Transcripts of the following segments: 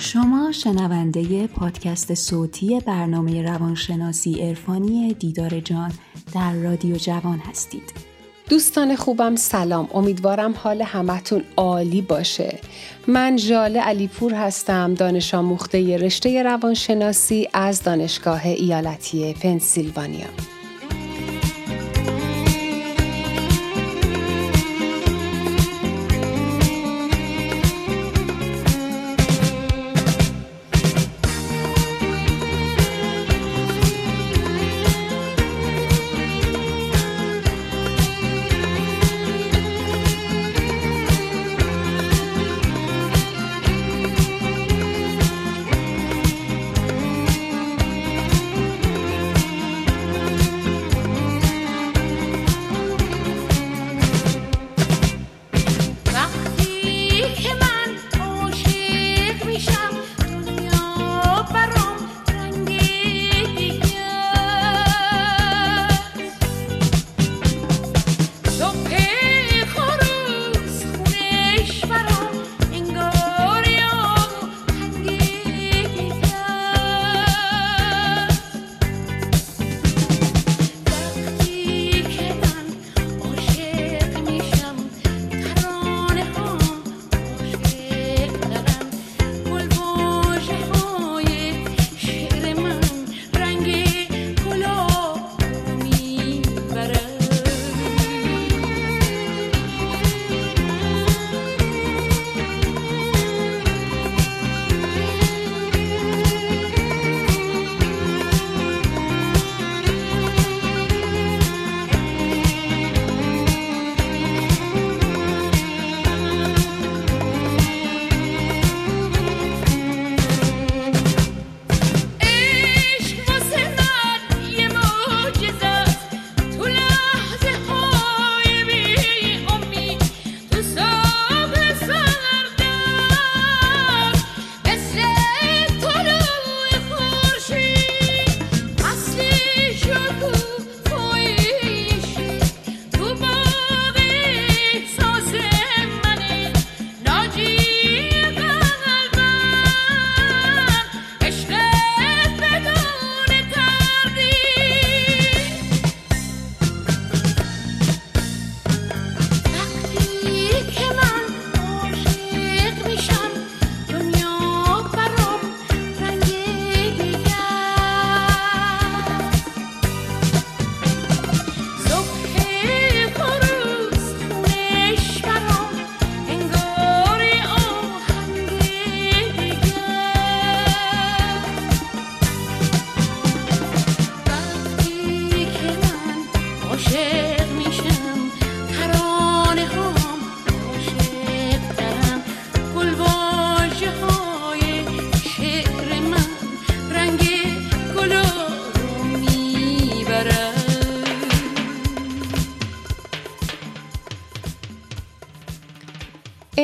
شما شنونده پادکست صوتی برنامه روانشناسی عرفانی دیدار جان در رادیو جوان هستید. دوستان خوبم سلام. امیدوارم حال همتون عالی باشه. من ژاله علیپور هستم دانش آموخته رشته روانشناسی از دانشگاه ایالتی پنسیلوانیا.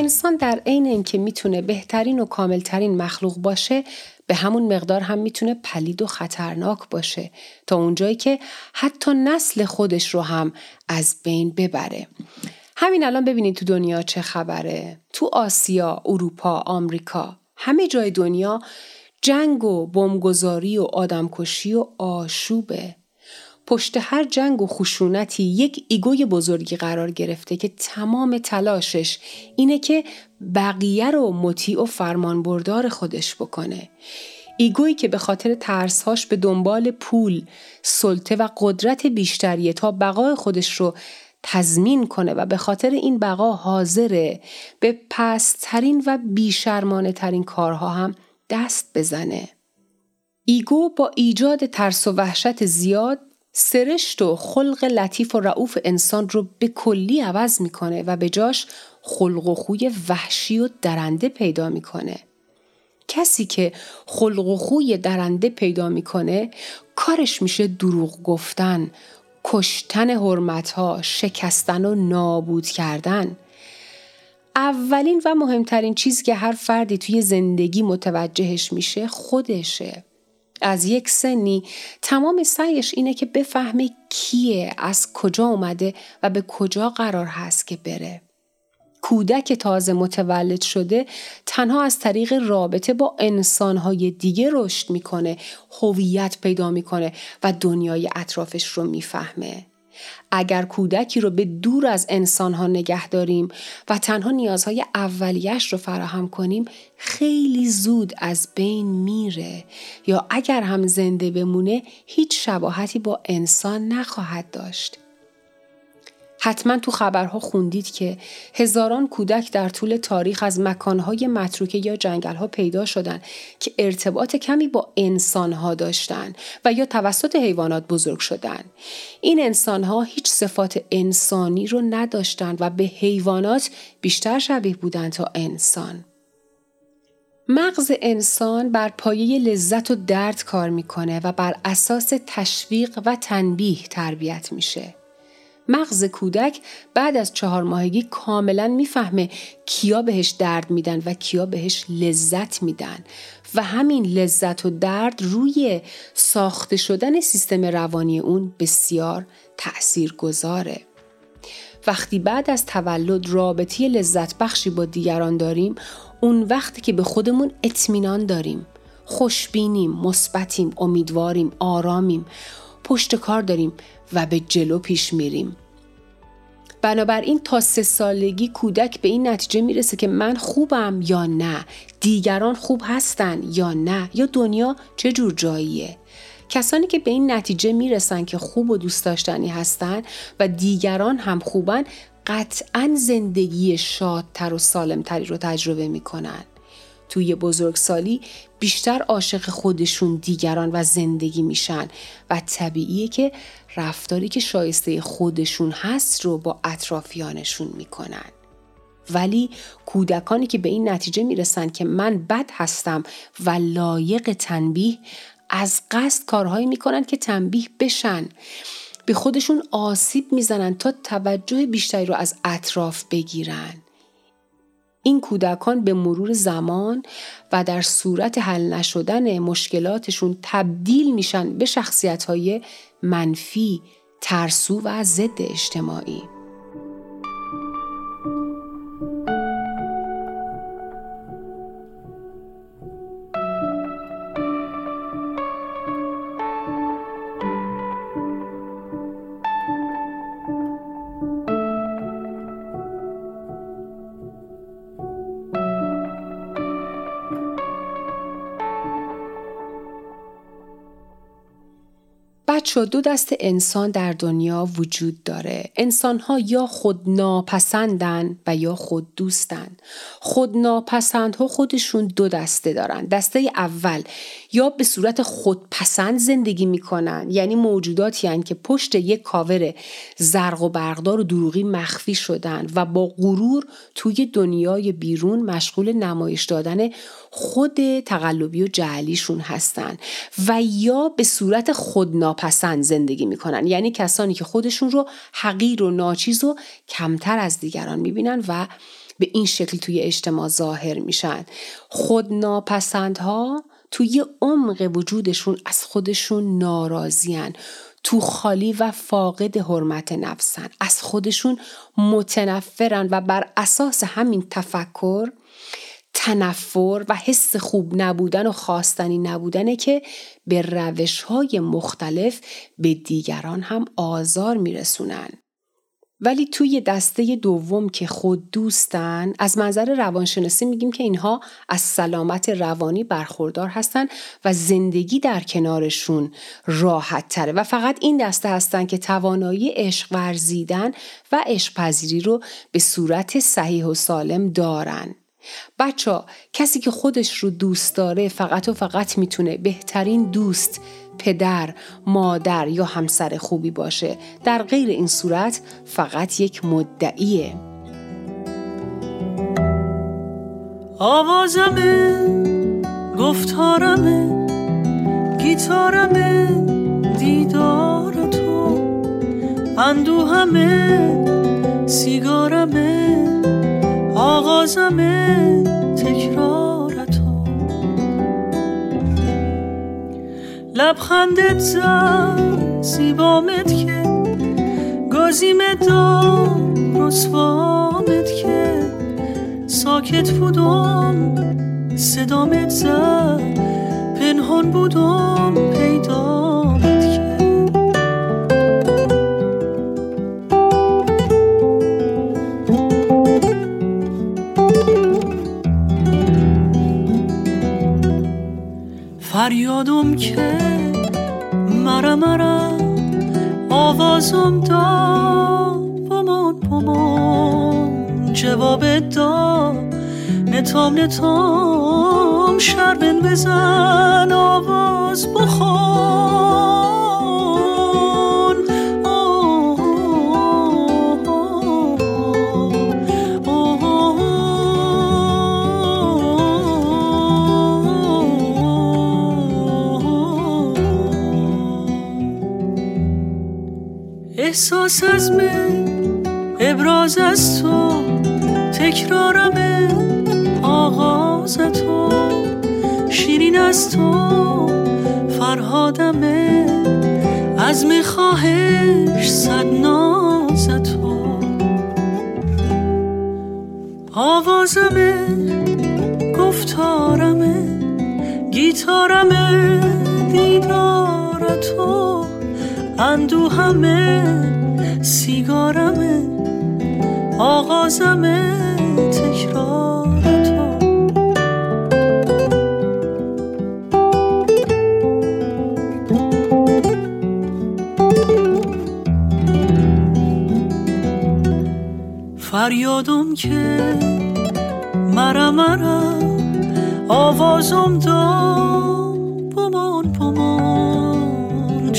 انسان در عین اینکه می‌تونه بهترین و کاملترین مخلوق باشه به همون مقدار هم می‌تونه پلید و خطرناک باشه تا اونجایی که حتی نسل خودش رو هم از بین ببره. همین الان ببینید تو دنیا چه خبره. تو آسیا، اروپا، آمریکا، همه جای دنیا جنگ و بمبگذاری و آدمکشی و آشوبه. پشت هر جنگ و خشونتی یک ایگوی بزرگی قرار گرفته که تمام تلاشش اینه که بقیه رو مطیع و فرمانبردار خودش بکنه. ego یی که به خاطر ترسهاش به دنبال پول، سلطه و قدرت بیشتریه تا بقای خودش رو تضمین کنه و به خاطر این بقا حاضره به پسترین و بیشرمانه ترین کارها هم دست بزنه. ego با ایجاد ترس و وحشت زیاد سرشت و خلق لطیف و رئوف انسان رو به کلی عوض می‌کنه و به جاش خلق و خوی وحشی و درنده پیدا می‌کنه. کسی که خلق و خوی درنده پیدا می‌کنه کارش میشه دروغ گفتن، کشتن حرمتها، شکستن و نابود کردن. اولین و مهمترین چیزی که هر فردی توی زندگی متوجهش میشه خودشه. از یک سنی تمام سعیش اینه که بفهمه کیه از کجا اومده و به کجا قرار هست که بره. کودک تازه متولد شده تنها از طریق رابطه با انسانهای دیگه رشد می‌کنه، هویت پیدا می‌کنه و دنیای اطرافش رو می‌فهمه. اگر کودکی رو به دور از انسانها نگه داریم و تنها نیازهای اولیش رو فراهم کنیم خیلی زود از بین میره یا اگر هم زنده بمونه هیچ شباهتی با انسان نخواهد داشت. حتما تو خبرها خوندید که هزاران کودک در طول تاریخ از مکانهای متروکه یا جنگلها پیدا شدن که ارتباط کمی با انسانها داشتن و یا توسط حیوانات بزرگ شدن. این انسانها هیچ صفات انسانی رو نداشتند و به حیوانات بیشتر شبیه بودند تا انسان. مغز انسان بر پایه لذت و درد کار می‌کنه و بر اساس تشویق و تنبیه تربیت میشه. مغز کودک بعد از چهار ماهگی کاملا می‌فهمه کیا بهش درد میدن و کیا بهش لذت میدن و همین لذت و درد روی ساخته شدن سیستم روانی اون بسیار تأثیر گذاره. وقتی بعد از تولد رابطی لذت بخشی با دیگران داریم اون وقتی که به خودمون اطمینان داریم خوشبینیم مثبتیم امیدواریم آرامیم پشت کار داریم و به جلو پیش میریم. بنابراین تا سه سالگی کودک به این نتیجه می‌رسه که من خوبم یا نه دیگران خوب هستن یا نه یا دنیا چه جور جاییه کسانی که به این نتیجه می‌رسن که خوب و دوست داشتنی هستن و دیگران هم خوبن قطعا زندگی شادتر و سالمتری رو تجربه می‌کنن توی بزرگسالی بیشتر عاشق خودشون دیگران و زندگی میشن و طبیعیه که رفتاری که شایسته خودشون هست رو با اطرافیانشون می‌کنن. ولی کودکانی که به این نتیجه می‌رسن که من بد هستم و لایق تنبیه از قصد کارهایی می‌کنن که تنبیه بشن به خودشون آسیب می‌زنن تا توجه بیشتری رو از اطراف بگیرن این کودکان به مرور زمان و در صورت حل نشدن مشکلاتشون تبدیل میشن به شخصیت های منفی، ترسو و ضد اجتماعی. بچه دو دست انسان در دنیا وجود داره. انسان ها یا خود ناپسندن و یا خود دوستن. خود ناپسند ها خودشون دو دسته دارن. دسته اول یا به صورت خودپسند زندگی می‌کنن یعنی موجوداتی هن که پشت یک کاور زرق و برقدار و دروغی مخفی شدن و با غرور توی دنیای بیرون مشغول نمایش دادن خود تقلبی و جعلیشون هستن و یا به صورت خودناپسند زندگی می‌کنن. یعنی کسانی که خودشون رو حقیر و ناچیز و کمتر از دیگران می‌بینن و به این شکل توی اجتماع ظاهر میشن. خودناپسندها توی عمق وجودشون از خودشون ناراضیان تو خالی و فاقد حرمت نفسن. از خودشون متنفرن و بر اساس همین تفکر تنفر و حس خوب نبودن و خواستنی نبودنه که به روش های مختلف به دیگران هم آزار میرسونن. ولی توی دسته دوم که خود دوستن از منظر روانشناسی میگیم که اینها از سلامت روانی برخوردار هستن و زندگی در کنارشون راحت تره و فقط این دسته هستن که توانایی عشق ورزیدن و عشق پذیری رو به صورت صحیح و سالم دارن. بچه کسی که خودش رو دوست داره فقط و فقط می‌تونه بهترین دوست پدر، مادر یا همسر خوبی باشه. در غیر این صورت فقط یک مدعیه. آوازمه گفتارمه گیتارمه دیدار تو. اندوهمه سیگارمه. آغازمه تکرار تو لبخندت زد زیبامت که. گازیمت داد رسوامت که. ساکت بودم صدامت زد پنهان بودم. فریادم که مرا مرا آوازم داد. بمان بمان جواب داد. نتام نتام. شربن بزن آواز بخون احساس از من ابراز از تو تکرارم آغاز تو. شیرین از تو فرهادمه از خواهش صد ناز تو. آوازمه گفتارمه گیتارمه دیدار تو. اندوهمه سیگارمه آغازمه تکرار تو. فریادم که مرا مرا آوازم دا بمان بمان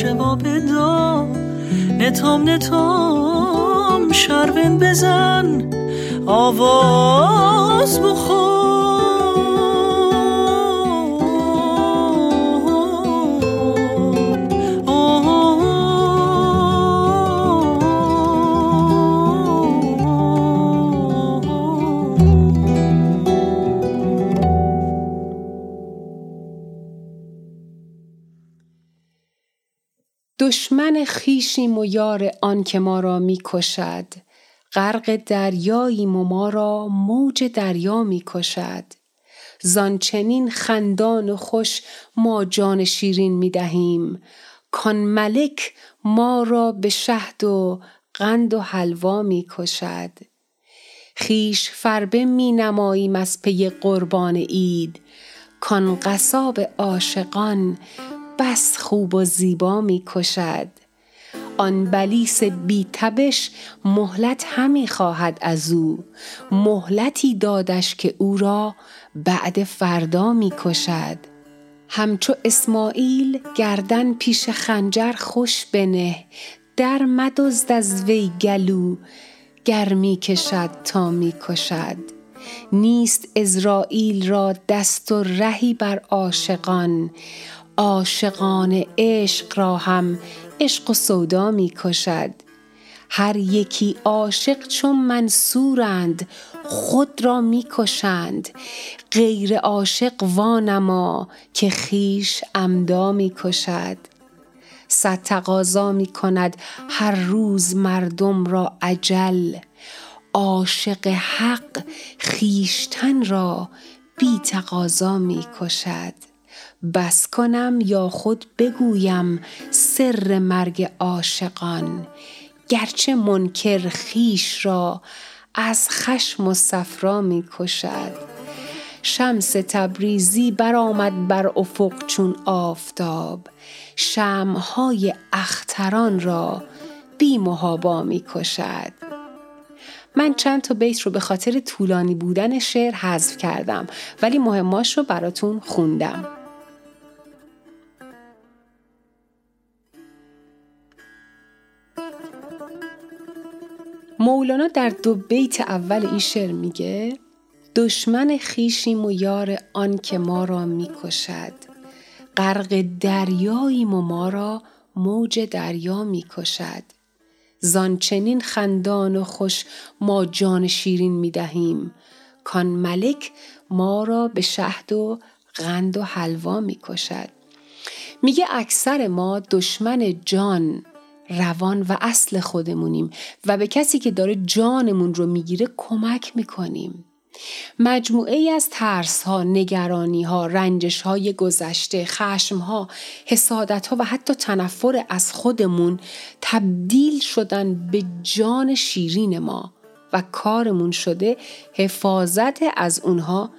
جواب دا نتام نتام شربن بزن. آواز بخور دشمن خیشیم و یار آن که ما را می کشد غرق دریاییم و ما را موج دریا می کشد زان چنین خندان و خوش ما جان شیرین می دهیم کان ملک ما را به شهد و قند و حلوا می کشد خیش فربه می نماییم از پی قربان عید. کان قصاب عاشقان بس خوب و زیبا می کشد. آن بلیس بی تبش مهلت همی خواهد از او. مهلتی دادش که او را بعد فردا می کشد. همچو اسماعیل گردن پیش خنجر خوش بنه در مدزد از وی گلو گر می کشد تا می کشد. نیست ازرائیل را دست و رهی بر عاشقان. عاشقان عشق را هم عشق و سودا می کشد. هر یکی عاشق چون منصورند خود را می کشند. غیر عاشق وانما که خیش عمدا می کشد. صد تقاضا می کند هر روز مردم را اجل. عاشق حق خیشتن را بی تقاضا می کشد. بس کنم یا خود بگویم سر مرگ عاشقان. گرچه منکر خیش را از خشم و صفرا می کشد. شمس تبریزی برآمد بر افق چون آفتاب. شمعهای اختران را بی محابا می کشد. من چند تا بیت رو به خاطر طولانی بودن شعر حذف کردم ولی مهماش رو براتون خوندم. مولانا در دو بیت اول این شعر میگه دشمن خیشیم و یار آن که ما را می‌کشد. غرق دریاییم و ما را موج دریا می‌کشد. زان چنین خندان و خوش ما جان شیرین می‌دهیم کان ملک ما را به شهد و قند و حلوا می‌کشد. میگه اکثر ما دشمن جان روان و اصل خودمونیم و به کسی که داره جانمون رو می‌گیره کمک می‌کنیم. مجموعه ای از ترس ها، نگرانی ها، رنجش های گذشته، خشم ها، حسادت ها و حتی تنفر از خودمون تبدیل شدن به جان شیرین ما و کارمون شده حفاظت از اونها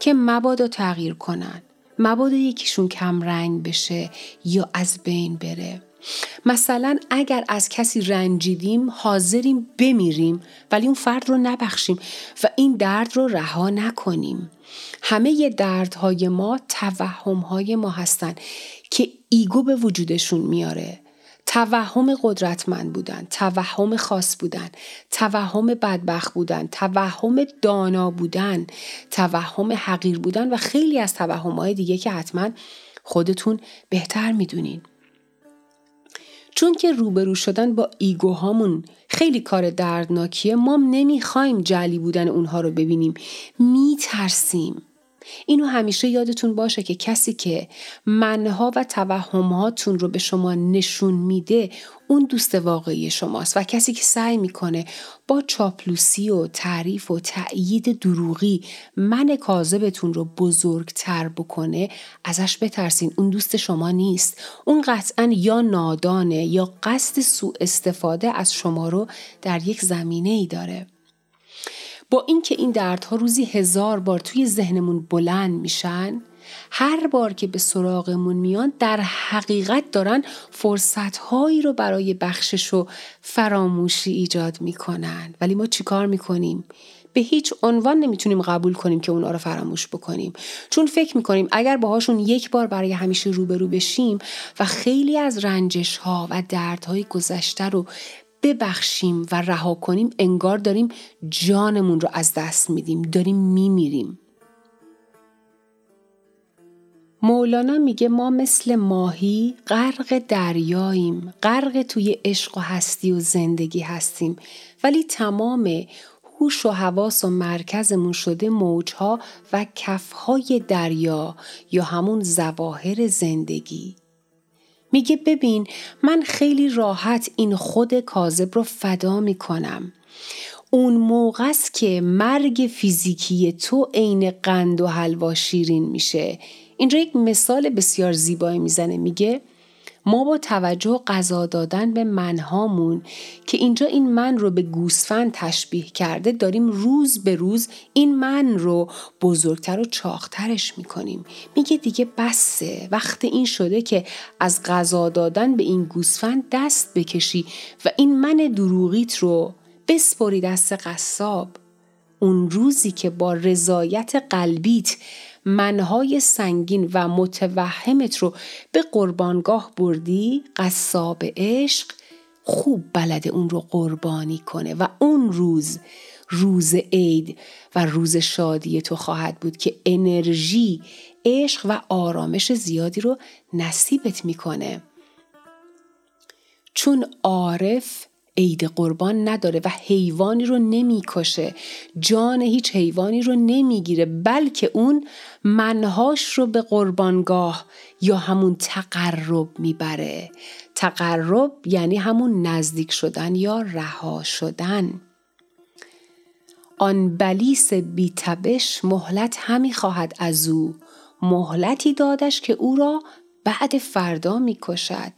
که مبادا تغییر کنن. مبادا یکیشون کم رنگ بشه یا از بین بره. مثلا اگر از کسی رنجیدیم حاضریم بمیریم ولی اون فرد رو نبخشیم و این درد رو رها نکنیم. همه دردهای ما توهمهای ما هستن که ایگو به وجودشون میاره. توهم قدرتمند بودن توهم خاص بودن توهم بدبخت بودن توهم دانا بودن توهم حقیر بودن و خیلی از توهمهای دیگه که حتما خودتون بهتر می‌دونین. چون که روبرو شدن با ایگوهامون خیلی کار دردناکیه ما نمی‌خوایم جلی بودن اونها رو ببینیم. میترسیم. اینو همیشه یادتون باشه که کسی که منها و توهمهاتون رو به شما نشون میده اون دوست واقعی شماست. و کسی که سعی می‌کنه با چاپلوسی و تعریف و تأیید دروغی من کاذبتون رو بزرگتر بکنه ازش بترسین. اون دوست شما نیست. اون قطعا یا نادانه یا قصد سوء استفاده از شما رو در یک زمینه ای داره. با اینکه این دردها روزی هزار بار توی ذهنمون بلند میشن هر بار که به سراغمون میان در حقیقت دارن فرصتهایی رو برای بخشش و فراموشی ایجاد می‌کنن. ولی ما چیکار می‌کنیم؟ به هیچ عنوان نمی‌تونیم قبول کنیم که اونا رو فراموش بکنیم. چون فکر می‌کنیم اگر باهاشون یک بار برای همیشه روبرو بشیم و خیلی از رنجش ها و دردهای گذشته رو ببخشیم و رها کنیم انگار داریم جانمون رو از دست میدیم داریم میمیریم. مولانا میگه ما مثل ماهی غرق دریاییم غرق توی عشق و هستی و زندگی هستیم. ولی تمام هوش و حواس و مرکزمون شده موجها و کفهای دریا یا همون زواهر زندگی. میگه ببین من خیلی راحت این خود کاذب رو فدا می‌کنم. اون موقع است که مرگ فیزیکی تو عین قند و حلوا شیرین میشه. اینجا یک مثال بسیار زیبایی می‌زنه میگه ما با توجه قضا دادن به منهامون که اینجا این من رو به گوسفند تشبیه کرده داریم روز به روز این من رو بزرگتر و چاخترش می‌کنیم. میگه دیگه بسه وقت این شده که از قضا دادن به این گوسفند دست بکشی و این من دروغیت رو بسپری دست قصاب. اون روزی که با رضایت قلبیت منهای سنگین و متوهمت رو به قربانگاه بردی قصاب عشق خوب بلده اون رو قربانی کنه و اون روز روز عید و روز شادی تو خواهد بود که انرژی عشق و آرامش زیادی رو نصیبت می‌کنه. چون عارف عید قربان نداره و حیوانی رو نمی‌کشه. جان هیچ حیوانی رو نمی‌گیره بلکه اون منهاش رو به قربانگاه یا همون تقرب می‌بره. تقرب یعنی همون نزدیک شدن یا رها شدن. آن بلیس بیتبش مهلت همی خواهد از او. مهلتی دادش که او را بعد فردا می‌کشد.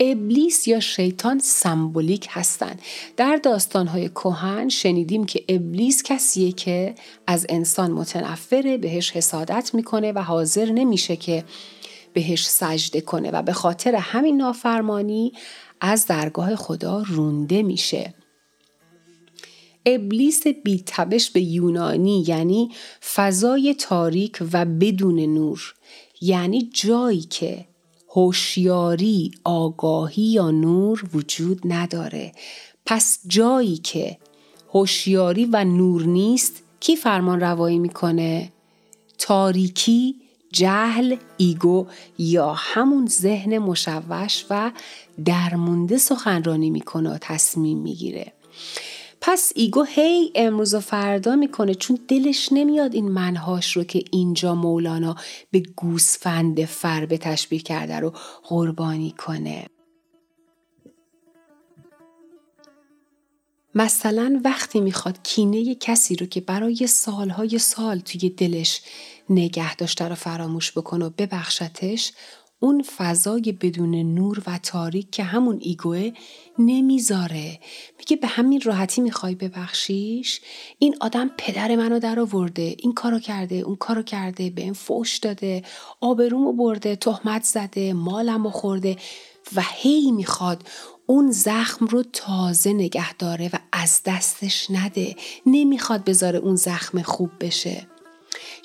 ابلیس یا شیطان سمبولیک هستند. در داستانهای کهن شنیدیم که ابلیس کسیه که از انسان متنفره بهش حسادت می‌کنه و حاضر نمیشه که بهش سجده کنه و به خاطر همین نافرمانی از درگاه خدا رونده میشه. ابلیس بیتبش به یونانی یعنی فضای تاریک و بدون نور یعنی جایی که هوشیاری آگاهی یا نور وجود نداره. پس جایی که هوشیاری و نور نیست کی فرمان روایی می‌کنه؟ تاریکی جهل ego یا همون ذهن مشوش و درمونده سخنرانی می‌کنه و تصمیم می‌گیره. پس ego هی امروز و فردا می‌کنه چون دلش نمیاد این منهاش رو که اینجا مولانا به گوسفند فربه تشبیه کرده رو قربانی کنه. مثلا وقتی می‌خواد کینه کسی رو که برای سالهای سال توی دلش نگه داشته رو فراموش بکنه و ببخشتش اون فضای بدون نور و تاریک که همون ایگوه نمی‌ذاره. میگه به همین راحتی می‌خوای ببخشیش؟ این آدم پدر منو در آورده این کارو کرده اون کارو کرده به این فوش داده آبرومو برده تهمت زده مالمو خورده و هی می‌خواد اون زخم رو تازه نگه داره و از دستش نده. نمی‌خواد بذاره اون زخم خوب بشه.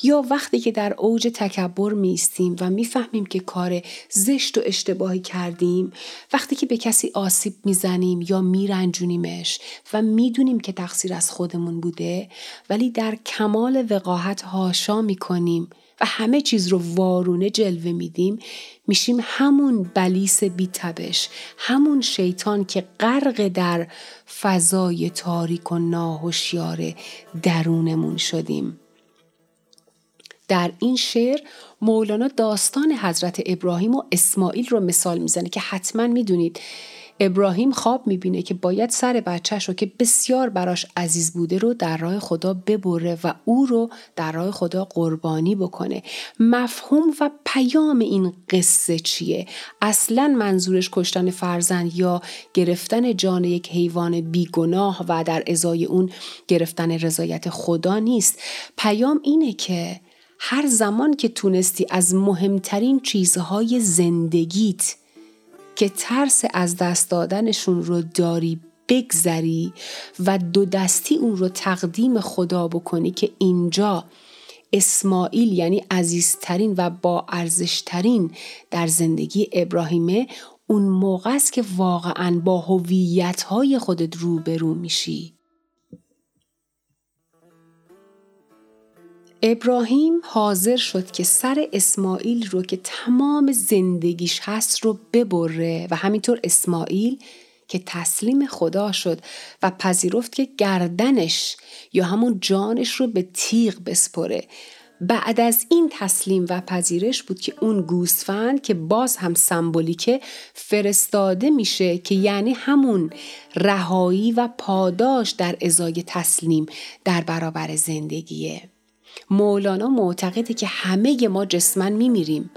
یا وقتی که در اوج تکبر میستیم و می‌فهمیم که کار زشت و اشتباهی کردیم وقتی که به کسی آسیب می‌زنیم یا میرنجونیمش و می‌دونیم که تقصیر از خودمون بوده ولی در کمال وقاحت هاشا می‌کنیم و همه چیز رو وارونه جلوه میدیم میشیم همون بلیس بیتبش همون شیطان که غرق در فضای تاریک و ناهوشیار درونمون شدیم. در این شعر مولانا داستان حضرت ابراهیم و اسماعیل رو مثال می‌زنه که حتما می‌دونید. ابراهیم خواب می‌بینه که باید سر بچهش رو که بسیار براش عزیز بوده رو در راه خدا ببره و او رو در راه خدا قربانی بکنه. مفهوم و پیام این قصه چیه؟ اصلا منظورش کشتن فرزند یا گرفتن جان یک حیوان بیگناه و در ازای اون گرفتن رضایت خدا نیست. پیام اینه که هر زمان که تونستی از مهمترین چیزهای زندگیت که ترس از دست دادنشون رو داری بگذری و دو دستی اون رو تقدیم خدا بکنی که اینجا اسماعیل یعنی عزیزترین و با ارزشترین در زندگی ابراهیمه اون موقع است که واقعا با هویت‌های خودت روبرو میشی. ابراهیم حاضر شد که سر اسماعیل رو که تمام زندگیش هست رو ببره و همینطور اسماعیل که تسلیم خدا شد و پذیرفت که گردنش یا همون جانش رو به تیغ بسپره. بعد از این تسلیم و پذیرش بود که اون گوسفند که باز هم سمبولیکه فرستاده میشه که یعنی همون رهایی و پاداش در ازای تسلیم در برابر زندگیه. مولانا معتقده که همه ما جسمن میمیریم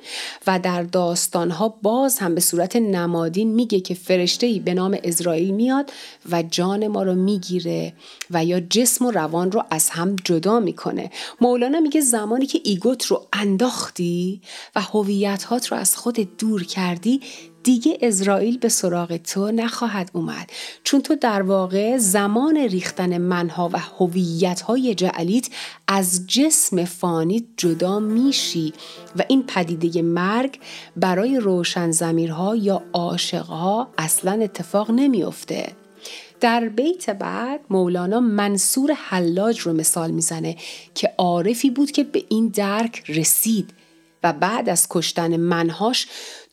و در داستانها باز هم به صورت نمادین میگه که فرشته به نام اسرائیل میاد و جان ما رو می‌گیره و یا جسم و روان رو از هم جدا می‌کنه. مولانا میگه زمانی که ایگوت رو انداختی و هویتات رو از خود دور کردی دیگه اسرائیل به سراغ تو نخواهد اومد. چون تو در واقع زمان ریختن منها و هویت‌های جعلیت از جسم فانی جدا میشی و این پدیده مرگ برای روشن زمیرها یا عاشقها اصلا اتفاق نمیافته. در بیت بعد مولانا منصور حلاج رو مثال می‌زنه که عارفی بود که به این درک رسید و بعد از کشتن منهاش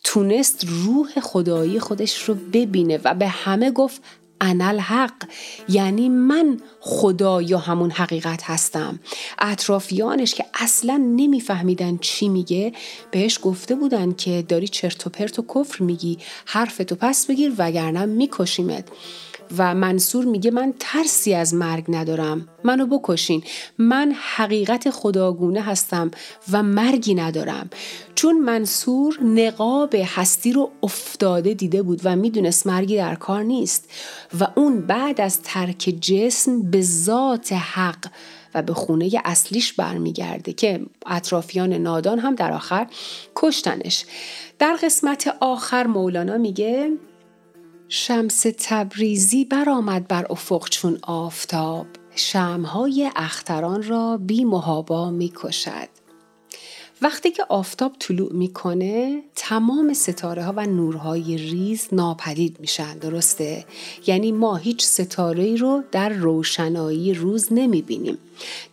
تونست روح خدایی خودش رو ببینه و به همه گفت انل حق. یعنی من خدا یا همون حقیقت هستم. اطرافیانش که اصلا نمیفهمیدن چی میگه بهش گفته بودن که داری چرت و پرت و کفر میگی حرفتو پس بگیر وگرنه میکشیمت. و منصور میگه من ترسی از مرگ ندارم. منو بکشین. من حقیقت خداگونه هستم و مرگی ندارم. چون منصور نقاب هستی رو افتاده دیده بود و می‌دونست مرگی در کار نیست و اون بعد از ترک جسم به ذات حق و به خونه اصلیش برمیگرده که اطرافیان نادان هم در آخر کشتنش. در قسمت آخر مولانا میگه شمس تبریزی برآمد بر افق چون آفتاب شمهای اختران را بی محابا می کشد وقتی که آفتاب طلوع می‌کنه تمام ستاره ها و نورهای ریز ناپدید میشن درسته؟ یعنی ما هیچ ستاره ای رو در روشنایی روز نمی‌بینیم.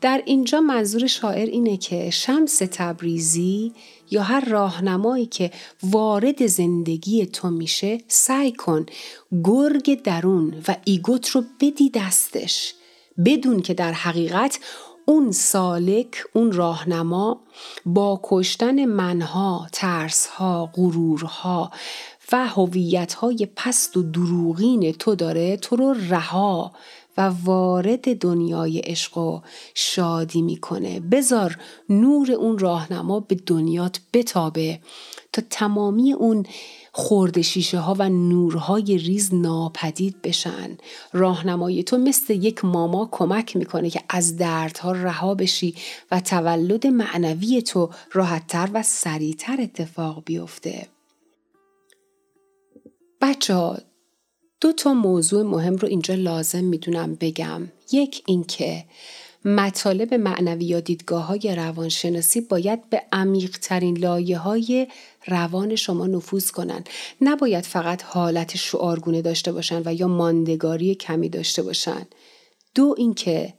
در اینجا منظور شاعر اینه که شمس تبریزی یا هر راهنمایی که وارد زندگی تو میشه سعی کن گرگ درون و ایگوت رو بدی دستش. بدون که در حقیقت اون سالک اون راهنما با کشتن منها ترسها غرورها و هویتهای پست و دروغین تو داره تو رو رها و وارد دنیای عشق و شادی می‌کنه. بزار نور اون راهنما به دنیات بتابه تا تمامی اون خورد شیشه ها و نورهای ریز ناپدید بشن. راهنمای تو مثل یک ماما کمک می‌کنه که از دردها رها بشی و تولد معنوی تو راحتتر و سریعتر اتفاق بیفته. بچه دو تا موضوع مهم رو اینجا لازم می‌دونم بگم. یک اینکه مطالب معنوی یا دیدگاه های روانشناسی باید به عمیقترین لایه های روان شما نفوذ کنن نباید فقط حالت شعارگونه داشته باشن و یا ماندگاری کمی داشته باشن دو اینکه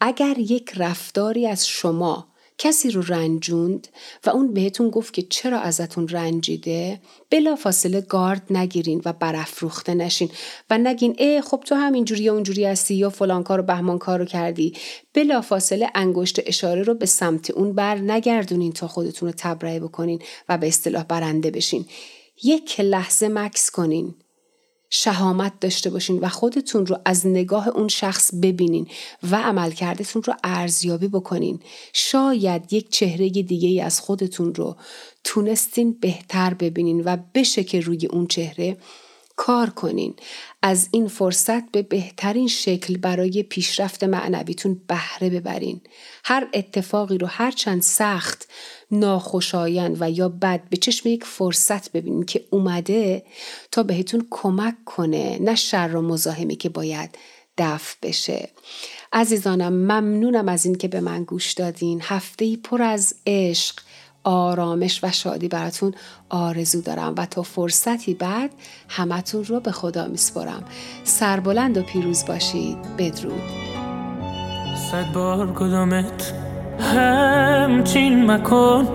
اگر یک رفتاری از شما کسی رو رنجوند و اون بهتون گفت که چرا ازتون رنجیده بلا فاصله گارد نگیرین و برافروخته نشین و نگین ای خب تو هم اینجوری یا اونجوری هستی یا فلان کار و بهمان کار رو کردی. بلا فاصله انگشت اشاره رو به سمت اون بر نگردونین تا خودتون رو تبرئه بکنین و به اصطلاح برنده بشین. یک لحظه مکس کنین. شهامت داشته باشین و خودتون رو از نگاه اون شخص ببینین و عملکردتون رو ارزیابی بکنین. شاید یک چهره دیگه ای از خودتون رو تونستین بهتر ببینین و بشه که روی اون چهره کار کنین. از این فرصت به بهترین شکل برای پیشرفت معنویتون بهره ببرین. هر اتفاقی رو هرچند سخت ناخوشایند و یا بد به چشم یک فرصت ببینین که اومده تا بهتون کمک کنه نه شر و مزاحمی که باید دفع بشه. عزیزانم ممنونم از این که به من گوش دادین. هفته ای پر از عشق آرامش و شادی براتون آرزو دارم و تا فرصتی بعد همتون رو به خدا میسپرم سربلند و پیروز باشید. بدرود. صد بار کدامت همچین مکن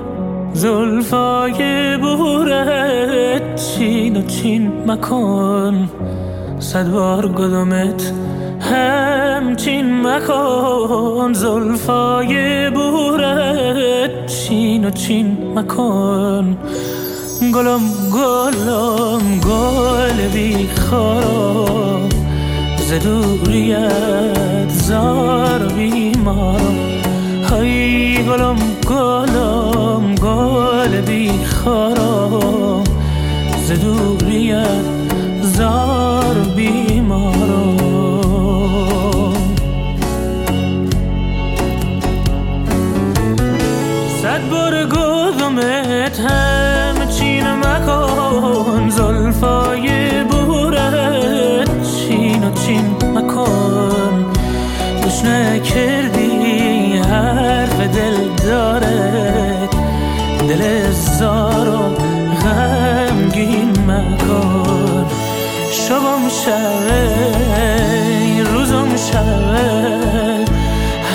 زلفای بورت چین و چین مکن صد بار کدامت همچین مکن زلفای بورت چین و چین مکن گلم گلم گل بی خارا زدوریت زار بیمار های گلم گلم گل بی خارا زدوریت زار بیمارم دمت روزم شب روزم شب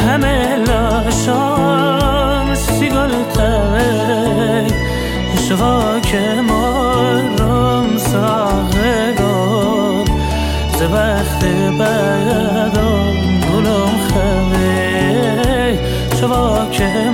همه لاشام سیگال تبه شوا که مارم ساغگان زبخت بعدم گلم خبه شوا که